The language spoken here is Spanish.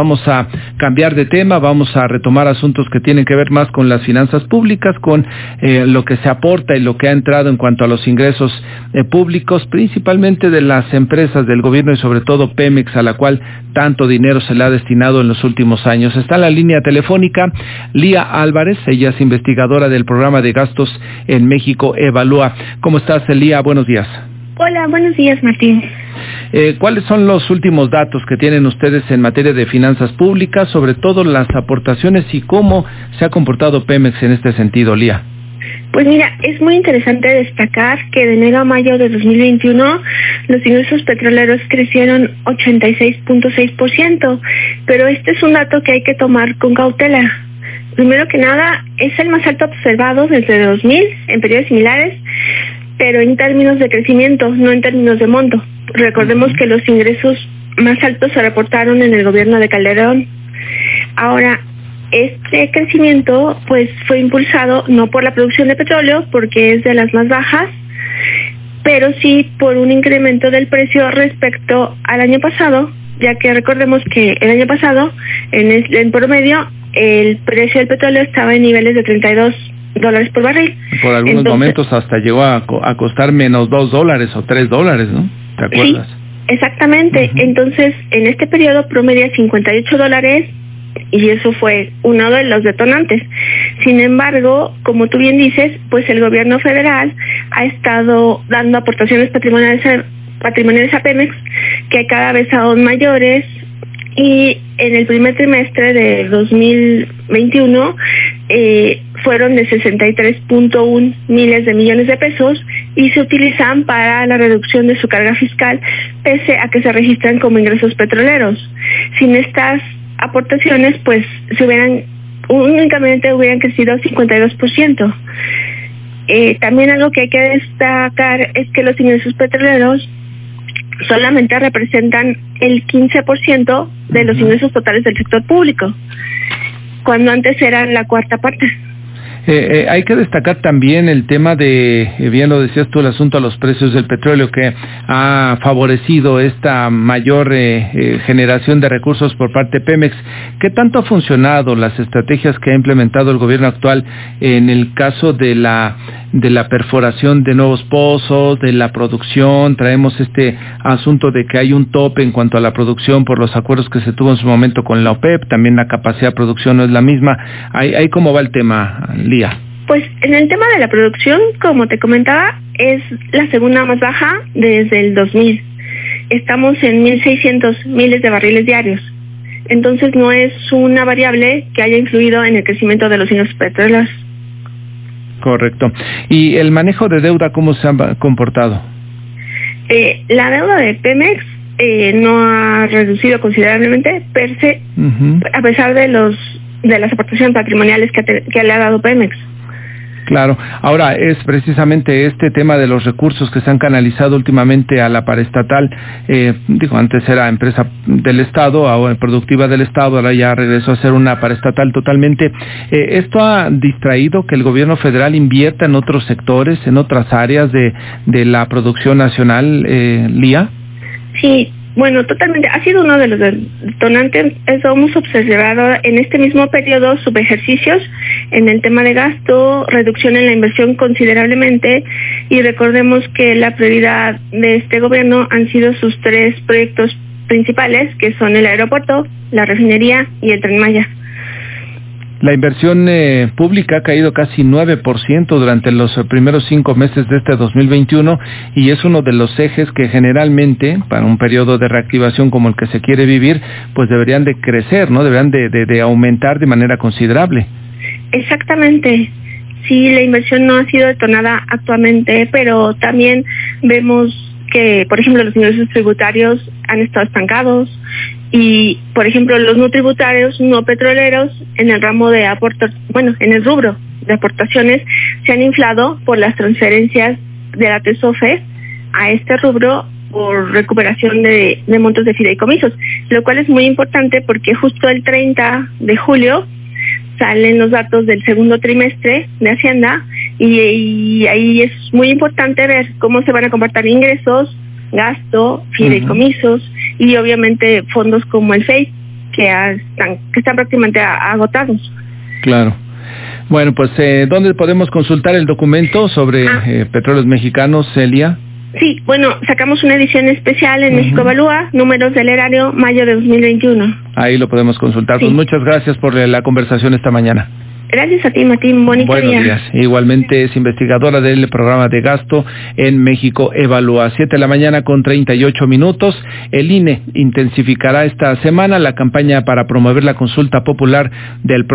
Vamos a cambiar de tema, vamos a retomar asuntos que tienen que ver más con las finanzas públicas, con eh, lo que se aporta y lo que ha entrado en cuanto a los ingresos eh, públicos, principalmente de las empresas del gobierno y sobre todo Pemex, a la cual tanto dinero se le ha destinado en los últimos años. Está en la línea telefónica Lía Álvarez, ella es investigadora del programa de gastos en México Evalúa. ¿Cómo estás, Lía? Buenos días. Hola, buenos días, Martín. Eh, ¿Cuáles son los últimos datos que tienen ustedes en materia de finanzas públicas, sobre todo las aportaciones y cómo se ha comportado Pemex en este sentido, Lía? Pues mira, es muy interesante destacar que de enero a mayo de 2021 los ingresos petroleros crecieron 86.6%, pero este es un dato que hay que tomar con cautela. Primero que nada, es el más alto observado desde 2000 en periodos similares, pero en términos de crecimiento, no en términos de monto. Recordemos que los ingresos más altos se reportaron en el gobierno de Calderón. Ahora, este crecimiento pues fue impulsado no por la producción de petróleo, porque es de las más bajas, pero sí por un incremento del precio respecto al año pasado, ya que recordemos que el año pasado, en, el, en promedio, el precio del petróleo estaba en niveles de 32 dólares por barril. Por algunos momentos hasta llegó a, a, costar menos dos dólares o tres dólares, ¿no? ¿Te acuerdas? Sí, exactamente. Entonces, en este periodo promedia 58 dólares y eso fue uno de los detonantes. Sin embargo, como tú bien dices, pues el gobierno federal ha estado dando aportaciones patrimoniales a, patrimoniales a Pemex que cada vez son mayores y en el primer trimestre de 2021 eh, fueron de 63.1 miles de millones de pesos y se utilizan para la reducción de su carga fiscal pese a que se registran como ingresos petroleros. Sin estas aportaciones, pues se hubieran únicamente hubieran crecido 52%. Eh, también algo que hay que destacar es que los ingresos petroleros solamente representan el 15% de los ingresos totales del sector público, cuando antes eran la cuarta parte. Eh, eh, hay que destacar también el tema de, eh, bien lo decías tú, el asunto a los precios del petróleo que ha favorecido esta mayor generación de recursos por parte de Pemex. ¿Qué tanto ha funcionado las estrategias que ha implementado el gobierno actual en el caso de la de la perforación de nuevos pozos, de la producción? Traemos este asunto de que hay un tope en cuanto a la producción por los acuerdos que se tuvo en su momento con la OPEP, también la capacidad de producción no es la misma. ¿Ahí, cómo va el tema? Pues en el tema de la producción, como te comentaba, es la segunda más baja desde el 2000. Estamos en 1.600 miles de barriles diarios. Entonces no es una variable que haya influido en el crecimiento de los ingresos petroleros. Correcto. ¿Y el manejo de deuda cómo se ha comportado? Eh, la deuda de Pemex eh, no ha reducido considerablemente per se, a pesar de los de las aportaciones patrimoniales que, que le ha dado Pemex. Claro. Ahora, es precisamente este tema de los recursos que se han canalizado últimamente a la paraestatal. Eh, digo, antes era empresa del Estado, ahora productiva del Estado, ahora ya regresó a ser una paraestatal totalmente. Eh, ¿Esto ha distraído que el gobierno federal invierta en otros sectores, en otras áreas de, la producción nacional, eh, Lía? Sí, bueno, totalmente. Ha sido uno de los detonantes. Hemos observado en este mismo periodo subejercicios en el tema de gasto, reducción en la inversión considerablemente y recordemos que la prioridad de este gobierno han sido sus tres proyectos principales, que son el aeropuerto, la refinería y el tren Maya. La inversión eh, pública ha caído casi 9% durante los primeros cinco meses de este 2021 y es uno de los ejes que generalmente, para un periodo de reactivación como el que se quiere vivir, pues deberían de crecer, ¿no? Deberían de, de aumentar de manera considerable. Exactamente. Sí, la inversión no ha sido detonada actualmente, pero también vemos que, por ejemplo, los ingresos tributarios han estado estancados y, por ejemplo, los no tributarios, no petroleros, en el ramo de aportaciones, bueno, en el rubro de aportaciones, se han inflado por las transferencias de la TESOFE a este rubro por recuperación de, montos de fideicomisos, lo cual es muy importante porque justo el 30 de julio salen los datos del segundo trimestre de Hacienda y, ahí es muy importante ver cómo se van a comportar ingresos, gasto, fideicomisos y obviamente fondos como el FEI, que, están, que están prácticamente agotados. Claro. Bueno, pues eh, ¿dónde podemos consultar el documento sobre ah. eh, petróleos mexicanos, Celia? Sí, bueno, sacamos una edición especial en México Evalúa, números del erario, mayo de 2021. Ahí lo podemos consultar. Pues muchas gracias por la conversación esta mañana. Gracias a ti, Martín. Bonito Buenos días. Igualmente es investigadora del programa de gasto en México Evalúa. Siete de la mañana con 38 minutos. El INE intensificará esta semana la campaña para promover la consulta popular del